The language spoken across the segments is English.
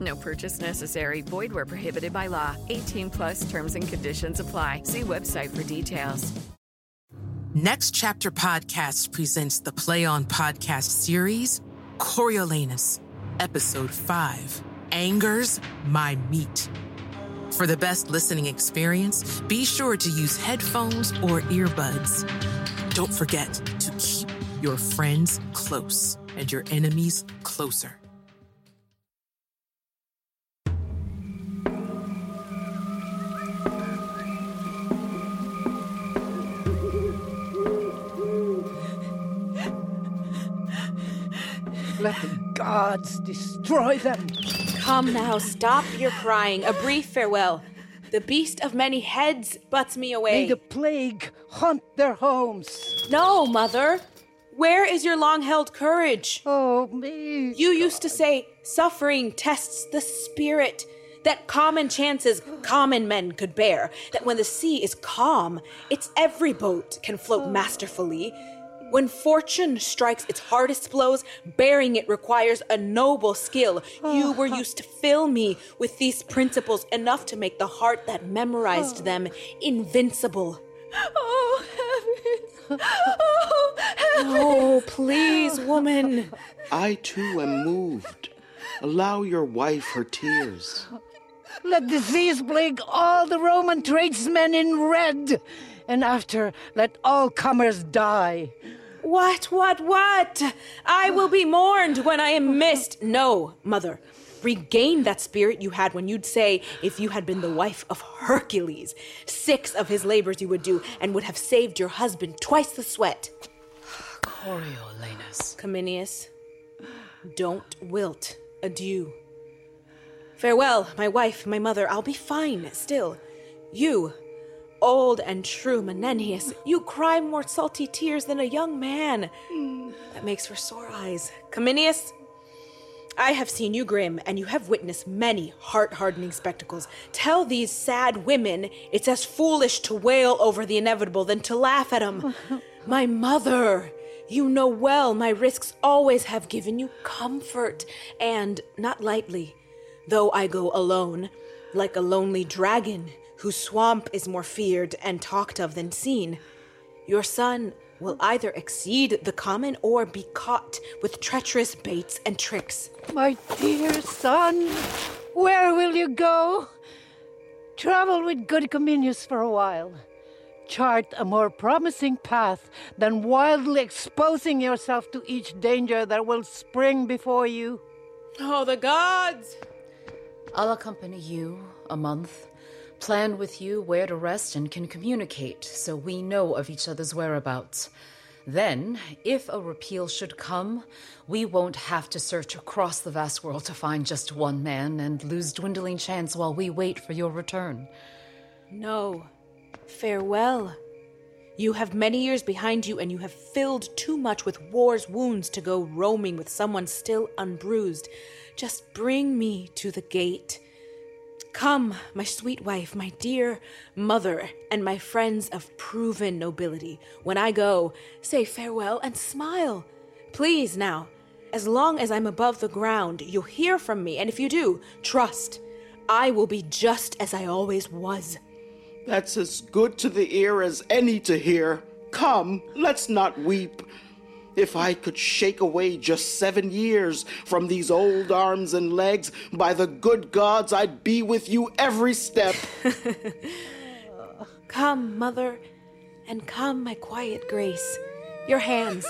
No purchase necessary. Void where prohibited by law. 18 plus terms and conditions apply. See website for details. Next Chapter Podcast presents the Play On Podcast series, Coriolanus, Episode 5 Angers My Meat. For the best listening experience, be sure to use headphones or earbuds. Don't forget to keep your friends close and your enemies closer. Let the gods destroy them. Come now, stop your crying. A brief farewell. The beast of many heads butts me away. May the plague haunt their homes. No, mother. Where is your long held courage? Oh, me. You used to say suffering tests the spirit. That common chances common men could bear. That when the sea is calm, its every boat can float oh. masterfully. When fortune strikes its hardest blows, bearing it requires a noble skill. You oh. were used to fill me with these principles enough to make the heart that memorized oh. them invincible. Oh, heavens! Oh, heavens! Oh, please, woman. I too am moved. Allow your wife her tears. Let disease plague all the Roman tradesmen in red, and after let all comers die. What, what, what? I will be mourned when I am missed. No, mother. Regain that spirit you had when you'd say, if you had been the wife of Hercules, six of his labors you would do and would have saved your husband twice the sweat. Coriolanus. Cominius, don't wilt. Adieu. Farewell, my wife, my mother. I'll be fine still. You, old and true Menenius, you cry more salty tears than a young man. Hmm. That makes for sore eyes. Cominius, I have seen you grim, and you have witnessed many heart hardening spectacles. Tell these sad women it's as foolish to wail over the inevitable than to laugh at 'em. my mother, you know well my risks always have given you comfort, and not lightly, though I go alone, like a lonely dragon whose swamp is more feared and talked of than seen. Your son will either exceed the common or be caught with treacherous baits and tricks. My dear son, where will you go? Travel with good Cominius for a while. Chart a more promising path than wildly exposing yourself to each danger that will spring before you. Oh, the gods! I'll accompany you a month, plan with you where to rest, and can communicate so we know of each other's whereabouts. Then, if a repeal should come, we won't have to search across the vast world to find just one man and lose dwindling chance while we wait for your return. No. Farewell. You have many years behind you, and you have filled too much with war's wounds to go roaming with someone still unbruised. Just bring me to the gate. Come, my sweet wife, my dear mother, and my friends of proven nobility. When I go, say farewell and smile. Please, now, as long as I'm above the ground, you'll hear from me, and if you do, trust. I will be just as I always was. That's as good to the ear as any to hear. Come, let's not weep. If I could shake away just seven years from these old arms and legs, by the good gods, I'd be with you every step. Come, mother, and come, my quiet grace. Your hands.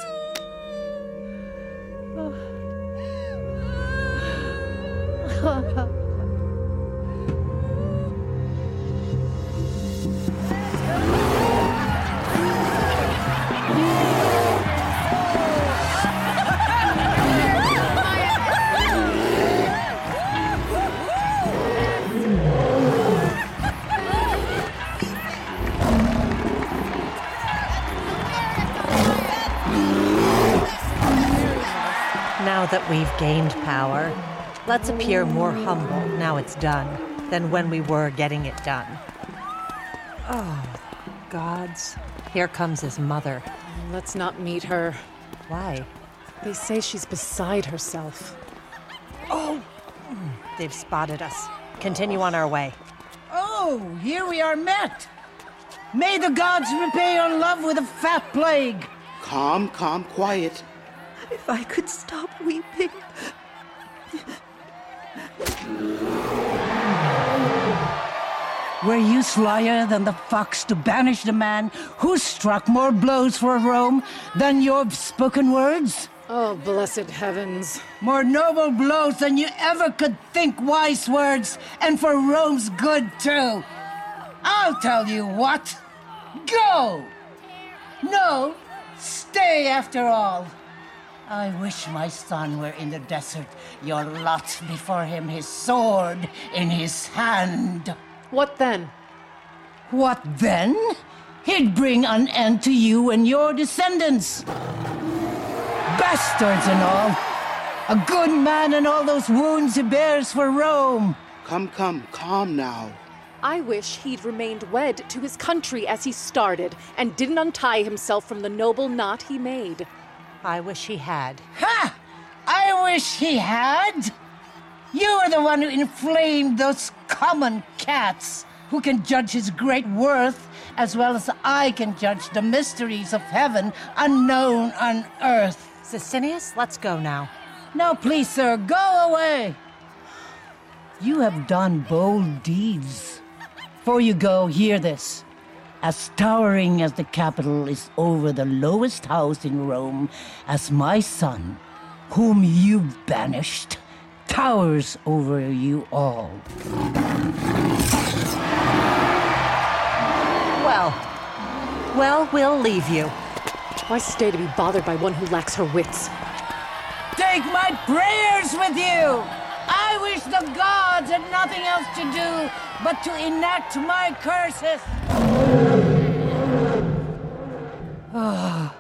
gained power, let's appear more humble now it's done than when we were getting it done. Oh, gods. Here comes his mother. Let's not meet her. Why? They say she's beside herself. Oh! They've spotted us. Continue on our way. Oh, here we are met. May the gods repay your love with a fat plague. Calm, calm, quiet. If I could stop weeping. Were you slyer than the fox to banish the man who struck more blows for Rome than your spoken words? Oh, blessed heavens. More noble blows than you ever could think wise words, and for Rome's good too. I'll tell you what. Go! No, stay after all. I wish my son were in the desert, your lot before him, his sword in his hand. What then? What then? He'd bring an end to you and your descendants. Bastards and all. A good man and all those wounds he bears for Rome. Come, come, calm now. I wish he'd remained wed to his country as he started and didn't untie himself from the noble knot he made. I wish he had. Ha! I wish he had. You are the one who inflamed those common cats who can judge his great worth as well as I can judge the mysteries of heaven unknown on earth. Sicinius, let's go now. No, please, sir, go away. You have done bold deeds. Before you go, hear this. As towering as the Capitol is over the lowest house in Rome, as my son, whom you banished, towers over you all. Well, well, we'll leave you. Why stay to be bothered by one who lacks her wits? Take my prayers with you! I wish the gods had nothing else to do but to enact my curses! Ah,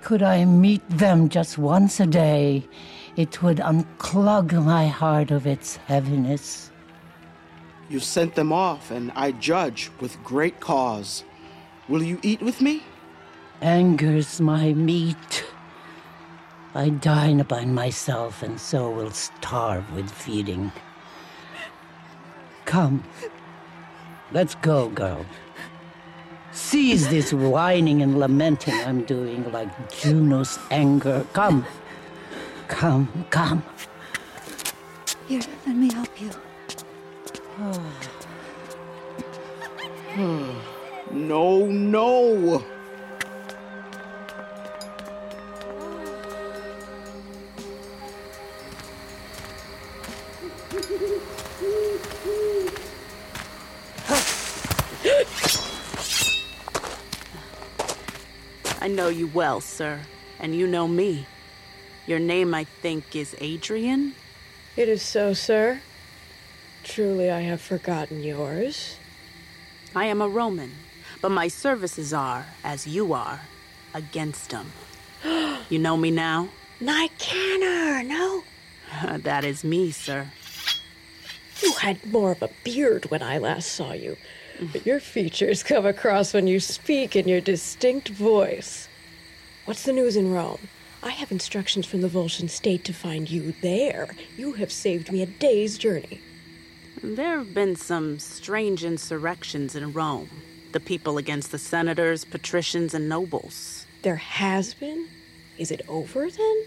could I meet them just once a day, it would unclog my heart of its heaviness. You sent them off, and I judge with great cause. Will you eat with me? Anger's my meat. I dine upon myself, and so will starve with feeding. Come. Let's go, girl. Cease this whining and lamenting I'm doing like Juno's anger. Come. Come, come. Here, let me help you. Hmm. No, no. Know you well, sir, and you know me. Your name, I think, is Adrian? It is so, sir. Truly, I have forgotten yours. I am a Roman, but my services are, as you are, against them. you know me now? Nicanor, no? that is me, sir. You had more of a beard when I last saw you, but your features come across when you speak in your distinct voice. What's the news in Rome? I have instructions from the Volscian state to find you there. You have saved me a day's journey. There have been some strange insurrections in Rome. The people against the senators, patricians, and nobles. There has been? Is it over then?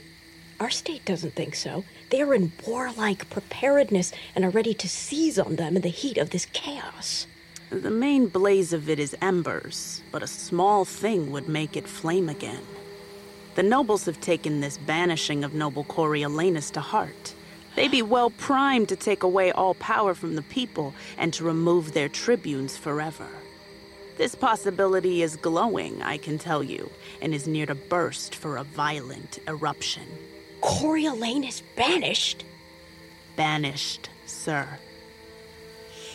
Our state doesn't think so. They are in warlike preparedness and are ready to seize on them in the heat of this chaos. The main blaze of it is embers, but a small thing would make it flame again. The nobles have taken this banishing of noble Coriolanus to heart. They be well primed to take away all power from the people and to remove their tribunes forever. This possibility is glowing, I can tell you, and is near to burst for a violent eruption. Coriolanus banished? Banished, sir.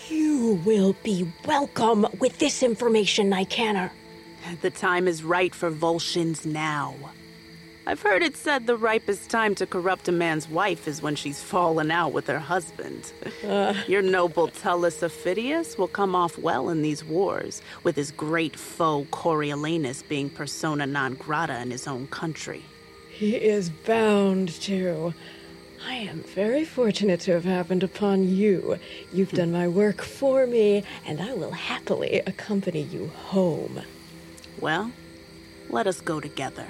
You will be welcome with this information, Nicanor. The time is right for Volscians now. I've heard it said the ripest time to corrupt a man's wife is when she's fallen out with her husband. Uh. Your noble Tullus Aufidius will come off well in these wars, with his great foe Coriolanus being persona non grata in his own country. He is bound to. I am very fortunate to have happened upon you. You've done my work for me, and I will happily accompany you home. Well, let us go together.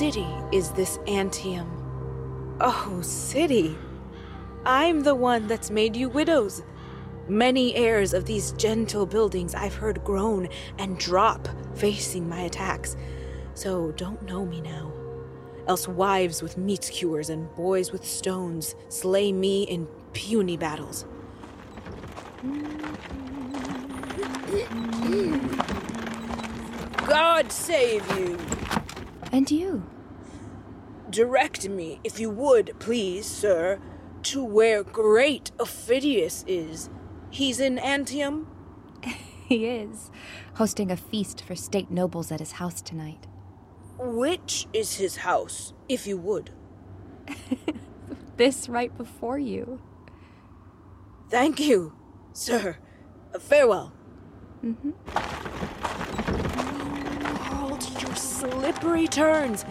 City is this Antium. Oh, city. I'm the one that's made you widows. Many heirs of these gentle buildings I've heard groan and drop facing my attacks. So don't know me now. Else wives with meat skewers and boys with stones slay me in puny battles. God save you! And you? Direct me, if you would, please, sir, to where great Aufidius is. He's in Antium? He is, hosting a feast for state nobles at his house tonight. Which is his house, if you would? This right before you. Thank you, sir. Farewell. Mm-hmm. Slippery turns.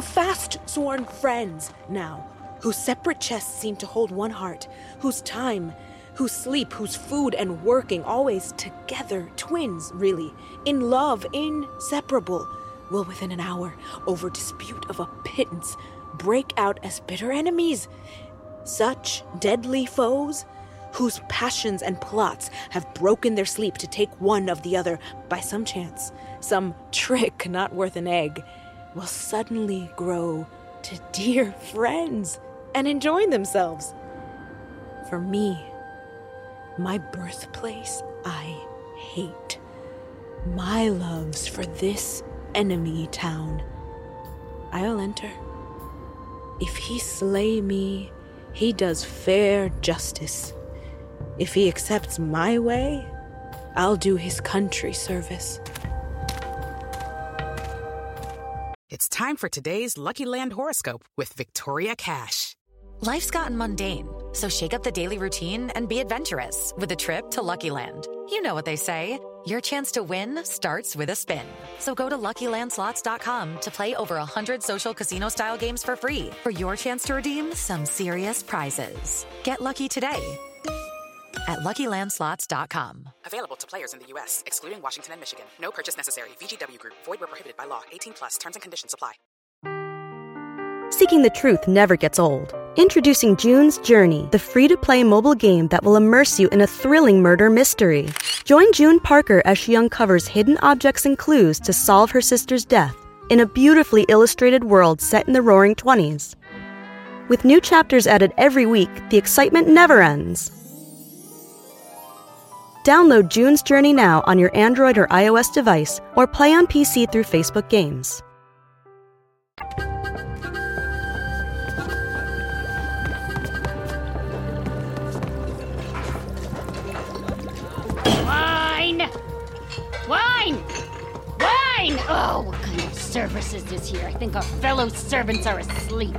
Fast sworn friends now, whose separate chests seem to hold one heart, whose time, whose sleep, whose food and working always together, twins, really, in love, inseparable, will within an hour, over dispute of a pittance, break out as bitter enemies. Such deadly foes, whose passions and plots have broken their sleep to take one of the other by some chance, some trick not worth an egg, will suddenly grow to dear friends and enjoy themselves. For me, my birthplace I hate. My love's for this enemy town. I'll enter. If he slay me, he does fair justice. If he accepts my way, I'll do his country service. It's time for today's Lucky Land horoscope with Victoria Cash. Life's gotten mundane, so shake up the daily routine and be adventurous with a trip to Lucky Land. You know what they say your chance to win starts with a spin. So go to luckylandslots.com to play over 100 social casino style games for free for your chance to redeem some serious prizes. Get lucky today at luckylandslots.com. Available to players in the U.S., excluding Washington and Michigan. No purchase necessary. VGW Group, void where prohibited by law. 18 plus terms and conditions apply. Seeking the truth never gets old. Introducing June's Journey, the free to play mobile game that will immerse you in a thrilling murder mystery. Join June Parker as she uncovers hidden objects and clues to solve her sister's death in a beautifully illustrated world set in the roaring 20s. With new chapters added every week, the excitement never ends. Download June's Journey now on your Android or iOS device or play on PC through Facebook Games. Wine! Wine! Wine! Oh, what kind of service is this here? I think our fellow servants are asleep.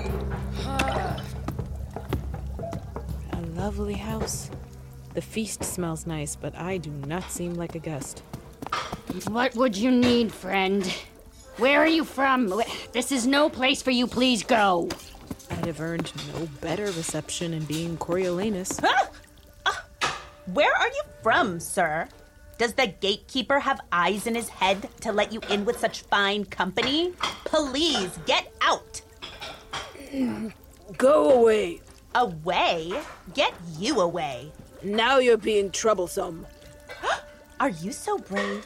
A lovely house. The feast smells nice, but I do not seem like a guest. What would you need, friend? Where are you from? This is no place for you. Please go. I'd have earned no better reception in being Coriolanus. Uh, where are you from, sir? Does the gatekeeper have eyes in his head to let you in with such fine company? Please get out. Go away. Away? Get you away. Now you're being troublesome. Are you so brave?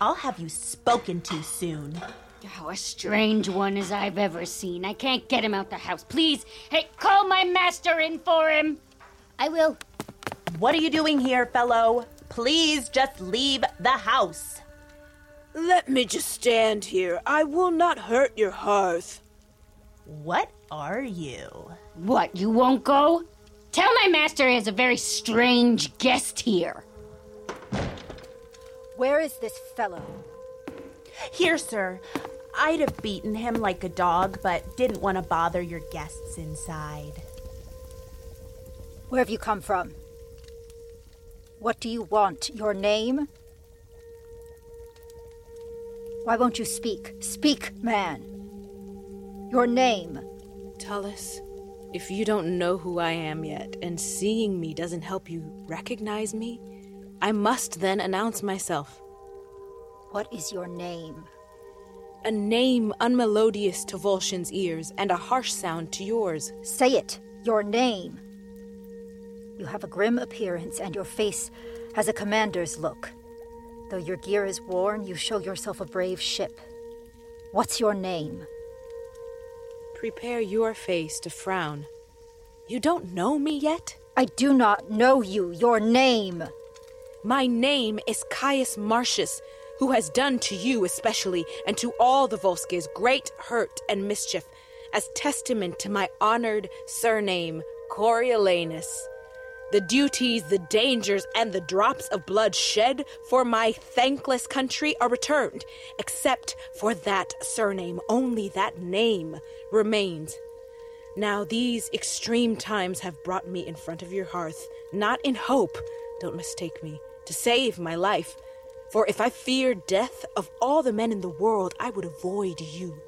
I'll have you spoken to soon. Oh, a strange one as I've ever seen. I can't get him out the house. Please, hey, call my master in for him. I will. What are you doing here, fellow? Please just leave the house. Let me just stand here. I will not hurt your hearth. What are you? What, you won't go? Tell my master he has a very strange guest here. Where is this fellow? Here, sir. I'd have beaten him like a dog, but didn't want to bother your guests inside. Where have you come from? What do you want? Your name? Why won't you speak? Speak, man. Your name. Tullus, if you don't know who I am yet, and seeing me doesn't help you recognize me, I must then announce myself. What is your name? A name unmelodious to Volscian's ears, and a harsh sound to yours. Say it. Your name. You have a grim appearance, and your face has a commander's look. Though your gear is worn, you show yourself a brave ship. What's your name? Prepare your face to frown. You don't know me yet? I do not know you. Your name. My name is Caius Marcius, who has done to you especially, and to all the Volsces, great hurt and mischief, as testament to my honored surname, Coriolanus. The duties, the dangers, and the drops of blood shed for my thankless country are returned, except for that surname. Only that name remains. Now, these extreme times have brought me in front of your hearth, not in hope, don't mistake me, to save my life. For if I feared death of all the men in the world, I would avoid you.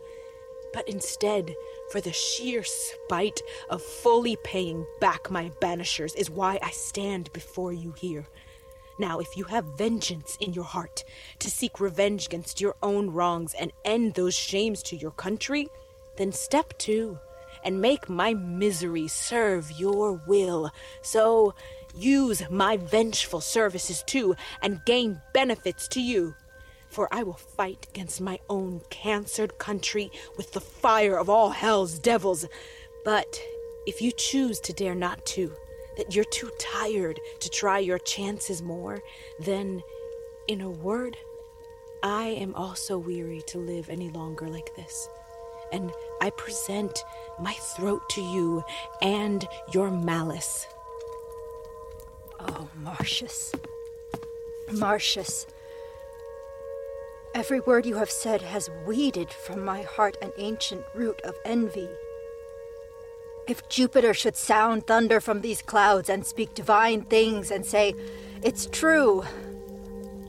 But instead, for the sheer spite of fully paying back my banishers, is why I stand before you here. Now, if you have vengeance in your heart to seek revenge against your own wrongs and end those shames to your country, then step two and make my misery serve your will. So use my vengeful services too and gain benefits to you. For I will fight against my own cancered country with the fire of all hell's devils. But if you choose to dare not to, that you're too tired to try your chances more, then, in a word, I am also weary to live any longer like this. And I present my throat to you and your malice. Oh, Marcius. Marcius. Every word you have said has weeded from my heart an ancient root of envy. If Jupiter should sound thunder from these clouds and speak divine things and say, It's true,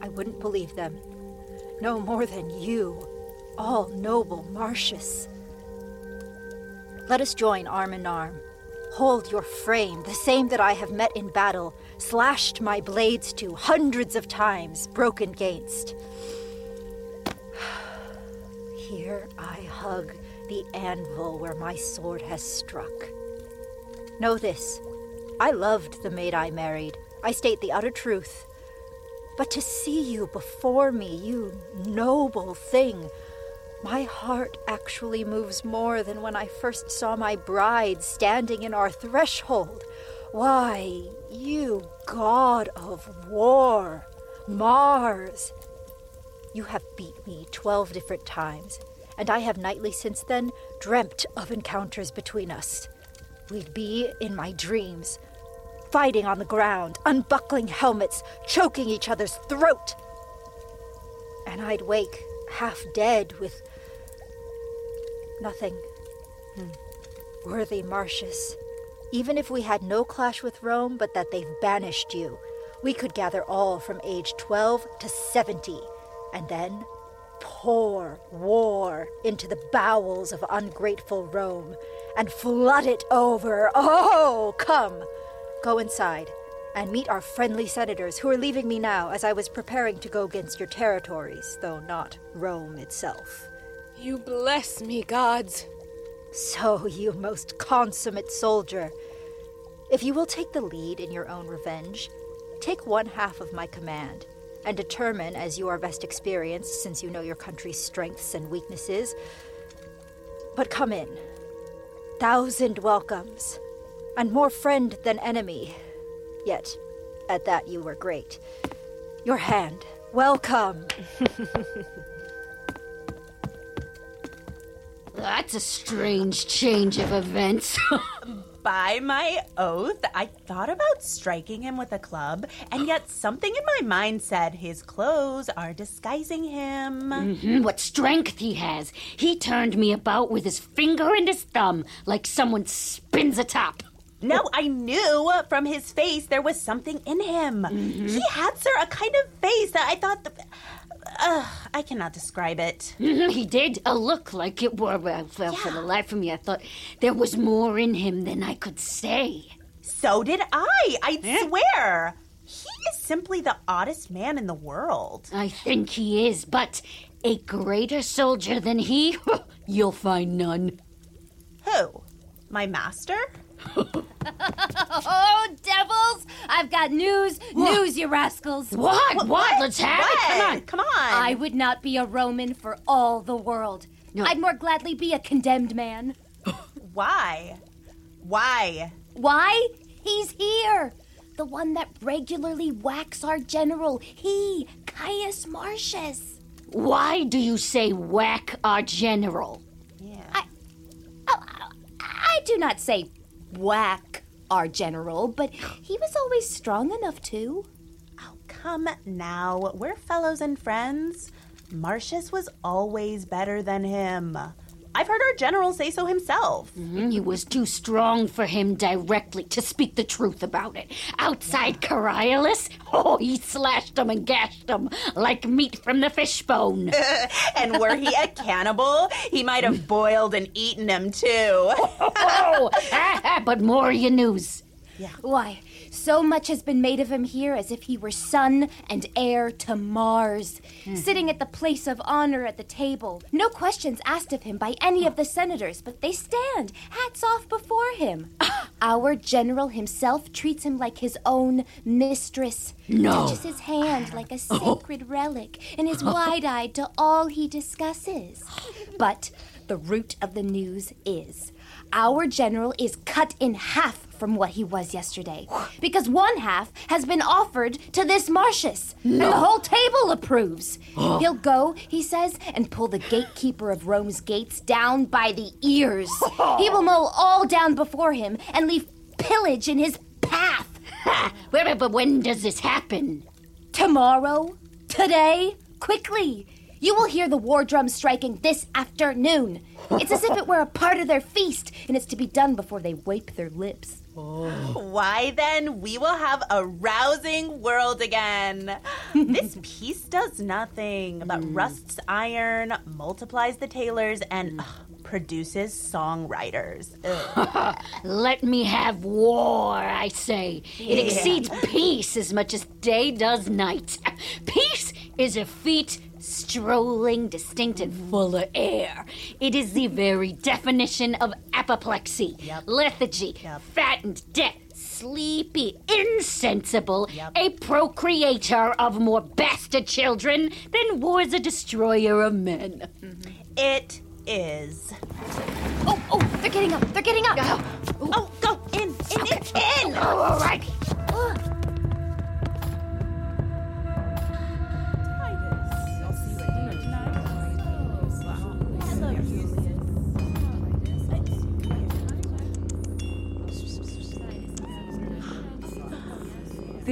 I wouldn't believe them. No more than you, all noble Marcius. Let us join arm in arm. Hold your frame, the same that I have met in battle, slashed my blades to hundreds of times, broken against. Here I hug the anvil where my sword has struck. Know this I loved the maid I married. I state the utter truth. But to see you before me, you noble thing, my heart actually moves more than when I first saw my bride standing in our threshold. Why, you god of war, Mars! You have beat me twelve different times, and I have nightly since then dreamt of encounters between us. We'd be in my dreams, fighting on the ground, unbuckling helmets, choking each other's throat. And I'd wake half dead with nothing. Hmm. Worthy Marcius, even if we had no clash with Rome, but that they've banished you, we could gather all from age 12 to 70, and then pour war into the bowels of ungrateful Rome and flood it over. Oh, come, go inside. and meet our friendly senators who are leaving me now as I was preparing to go against your territories, though not Rome itself. You bless me, gods. So, you most consummate soldier. If you will take the lead in your own revenge, take one half of my command, and determine, as you are best experienced since you know your country's strengths and weaknesses. But come in. Thousand welcomes, and more friend than enemy. Yet, at that you were great. Your hand. Welcome. That's a strange change of events. By my oath, I thought about striking him with a club, and yet something in my mind said his clothes are disguising him. Mhm, What strength he has. He turned me about with his finger and his thumb like someone spins a top. No, I knew from his face there was something in him. He had, sir, a kind of face that I thought. The, uh, I cannot describe it. He did. A look like it were. Well, well, for the life of me, I thought there was more in him than I could say. So did I. I swear. He is simply the oddest man in the world. I think he is, but a greater soldier than he, you'll find none. Who? My master? Oh, devils! I've got news, news, you rascals. What? What? What? Let's have it. Come on. Come on. I would not be a Roman for all the world. No. I'd more gladly be a condemned man. Why? Why? Why? He's here. The one that regularly whacks our general. He, Caius Marcius. Why do you say whack our general? Yeah. I oh, I do not say whack our general, but he was always strong enough to. Oh, come now. We're fellows and friends. Marcius was always better than him. I've heard our general say so himself. Mhm, He was too strong for him directly to speak the truth about it. Outside Coriolus, oh, he slashed him and gashed him like meat from the fishbone. and were he a cannibal, he might have boiled and eaten him too. oh, but more your news. Yeah. Why, so much has been made of him here as if he were son and heir to Mars, mm-hmm. sitting at the place of honor at the table. No questions asked of him by any of the senators, but they stand, hats off before him. Our general himself treats him like his own mistress, No. touches his hand like a oh. sacred relic, and is wide eyed to all he discusses. But the root of the news is our general is cut in half from what he was yesterday because one half has been offered to this Marcius, and the whole table approves. Oh. He'll go, he says, and pull the gatekeeper of Rome's gates down by the ears. Oh. He will mow all down before him and leave pillage in his path. Wait, but when does this happen? Tomorrow? Today? Quickly! You will hear the war drums striking this afternoon. It's as if it were a part of their feast, and it's to be done before they wipe their lips. Why then, we will have a rousing world again. this peace does nothing but hmm. rusts iron, multiplies the tailors, and hmm. ugh, produces songwriters. Let me have war, I say. It Yeah. exceeds peace as much as day does night. Peace is a feat strolling, distinct, and full of air. It is the very definition of apoplexy, lethargy, fattened, dead, sleepy, insensible, a procreator of more bastard children than war's a destroyer of men. Mm-hmm. It is. Oh, oh, they're getting up. They're getting up. Oh, go in, in, in, in. Oh, all right.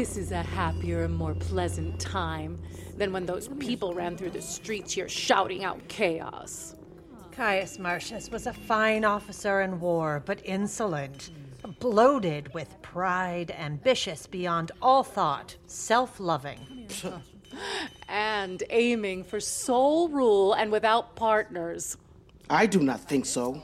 This is a happier and more pleasant time than when those people ran through the streets here shouting out chaos. Caius Marcius was a fine officer in war, but insolent, bloated with pride, ambitious beyond all thought, self loving. and aiming for sole rule and without partners. I do not think so.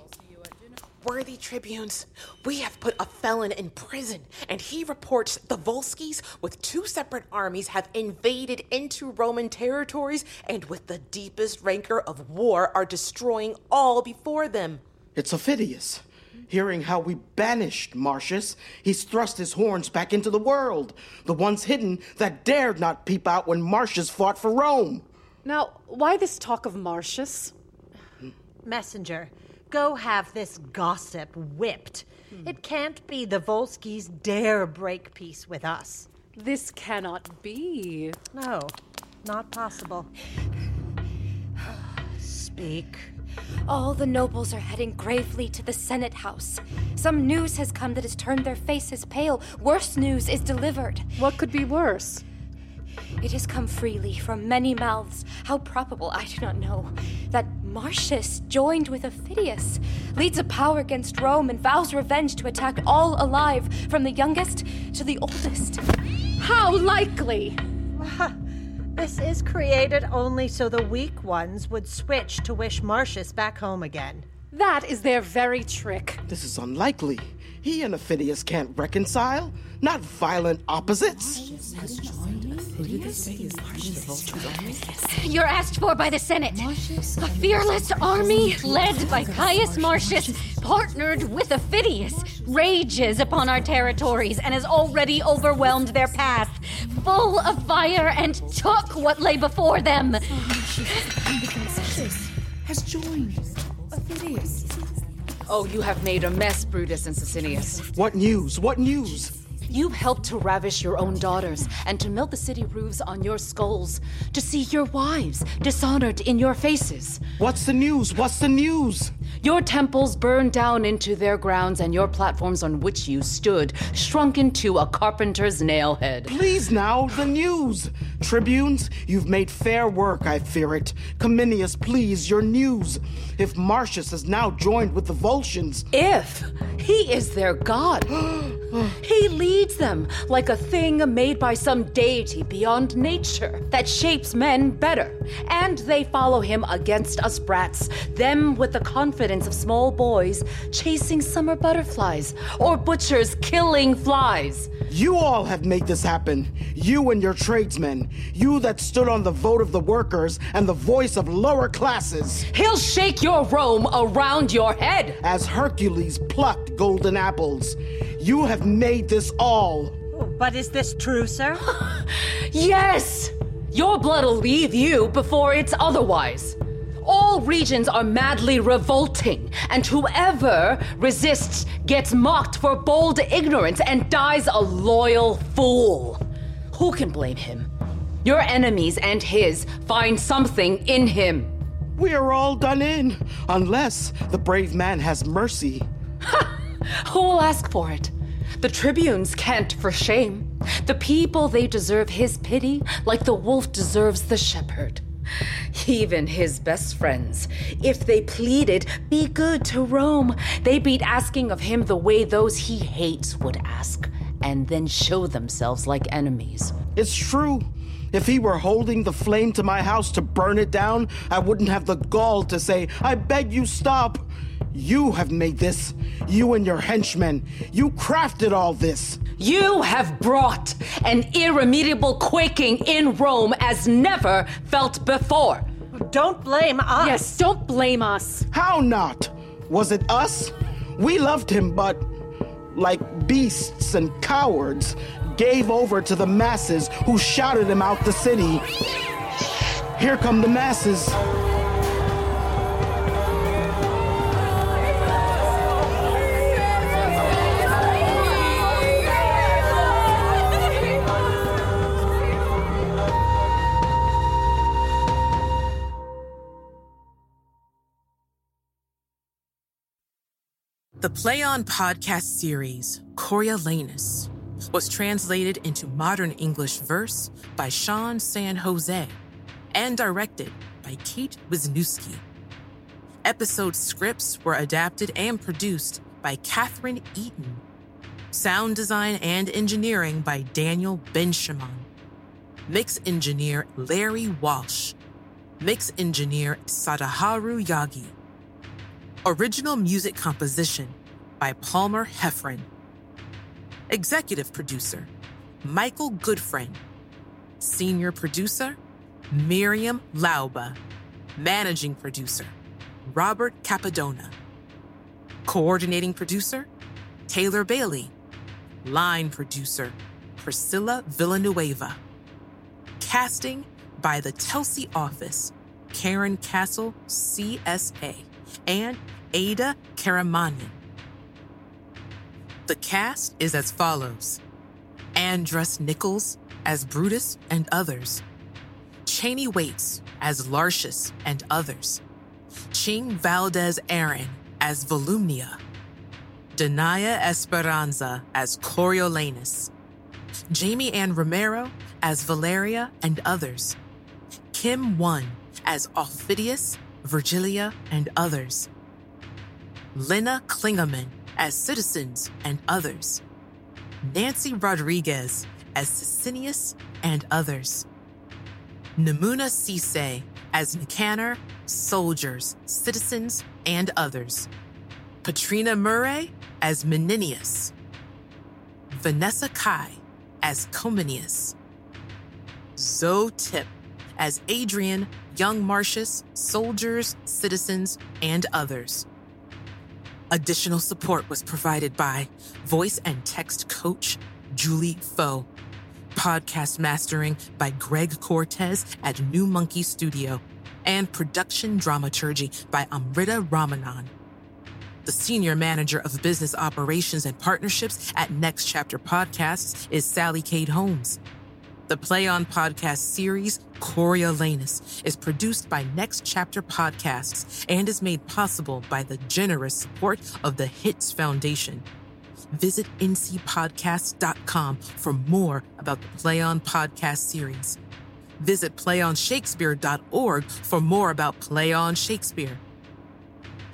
Worthy tribunes, we have put a felon in prison, and he reports the Volsces, with two separate armies, have invaded into Roman territories and, with the deepest rancor of war, are destroying all before them. It's Aufidius. Hearing how we banished Marcius, he's thrust his horns back into the world, the ones hidden that dared not peep out when Marcius fought for Rome. Now, why this talk of Marcius? Messenger, go have this gossip whipped. Hmm. It can't be the Volsces dare break peace with us. This cannot be. No, not possible. Speak. All the nobles are heading gravely to the Senate House. Some news has come that has turned their faces pale. Worse news is delivered. What could be worse? It has come freely from many mouths. How probable, I do not know. That Marcius, joined with Aufidius, leads a power against Rome and vows revenge to attack all alive, from the youngest to the oldest. How likely? This is created only so the weak ones would switch to wish Marcius back home again. That is their very trick. This is unlikely. He and Aufidius can't reconcile. Not violent opposites. You're asked for by the Senate. A fearless army led by Caius Marcius, partnered with Aufidius, rages upon our territories and has already overwhelmed their path, full of fire, and took what lay before them. Has joined. Aufidius. Oh, you have made a mess, Brutus and Sicinius. What news? What news? You helped to ravish your own daughters and to melt the city roofs on your skulls, to see your wives dishonored in your faces. What's the news? What's the news? Your temples burned down into their grounds, and your platforms on which you stood shrunk into a carpenter's nail head. Please now, the news. Tribunes, you've made fair work, I fear it. Cominius, please, your news. If Marcius has now joined with the Volscians. If he is their god, he leads them like a thing made by some deity beyond nature that shapes men better. And they follow him against us brats, them with the confidence of small boys chasing summer butterflies or butchers killing flies. You all have made this happen. You and your tradesmen. You that stood on the vote of the workers and the voice of lower classes. He'll shake your Rome around your head. As Hercules plucked golden apples. You have made this all. But is this true, sir? yes! Your blood'll leave you before it's otherwise. All regions are madly revolting, and whoever resists gets mocked for bold ignorance and dies a loyal fool. Who can blame him? Your enemies and his find something in him. We are all done in, unless the brave man has mercy. Who will ask for it? The tribunes can't for shame. The people, they deserve his pity like the wolf deserves the shepherd. Even his best friends, if they pleaded, be good to Rome, they'd be asking of him the way those he hates would ask, and then show themselves like enemies. It's true. If he were holding the flame to my house to burn it down, I wouldn't have the gall to say, I beg you stop. You have made this. You and your henchmen. You crafted all this. You have brought an irremediable quaking in Rome as never felt before. Don't blame us. Yes, don't blame us. How not? Was it us? We loved him, but like beasts and cowards, gave over to the masses who shouted him out the city. Here come the masses. Play On podcast series, Coriolanus, was translated into modern English verse by Sean San Jose and directed by Kate Wisniewski. Episode scripts were adapted and produced by Catherine Eaton. Sound design and engineering by Daniel Benjamin. Mix engineer Larry Walsh. Mix engineer Sadaharu Yagi. Original music composition by Palmer Heffron. Executive producer Michael Goodfriend. Senior producer Miriam Lauba. Managing producer Robert Capadona. Coordinating producer Taylor Bailey. Line producer Priscilla Villanueva. Casting by the Telsey office Karen Castle, CSA, and Ada Karamanyan. The cast is as follows. Andress Nichols as Brutus and others, Cheney Waits as Lartius and others, Ching Valdes-Aran as Volumnia, Danaya Esperanza as Coriolanus, Jamie Ann Romero as Valeria and others, Kim One as Aufidius, Virgilia, and others, Lena Klingerman as Citizens and others, Nancy Rodriguez as Sicinius and others, Namuna Sise as Nicanor, Soldiers, Citizens, and others, Katrina Murray as Menenius, Vanessa Kai as Cominius, Zoe Tip as Adrian, Young Marcius, Soldiers, Citizens, and others. Additional support was provided by voice and text coach Julie Foe, podcast mastering by Greg Cortez at New Monkey Studio, and production dramaturgy by Amrita Ramanan. The senior manager of business operations and partnerships at Next Chapter Podcasts is Sally Kate Holmes. The Play On Podcast series, Coriolanus, is produced by Next Chapter Podcasts and is made possible by the generous support of the Hitz Foundation. Visit ncpodcast.com for more about the Play On Podcast series. Visit playonshakespeare.org for more about Play On Shakespeare.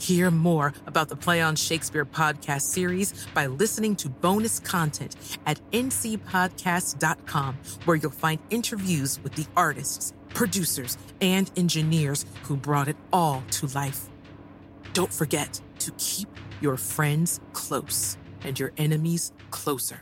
Hear more about the Play on Shakespeare podcast series by listening to bonus content at ncpodcast.com, where you'll find interviews with the artists, producers, and engineers who brought it all to life. Don't forget to keep your friends close and your enemies closer.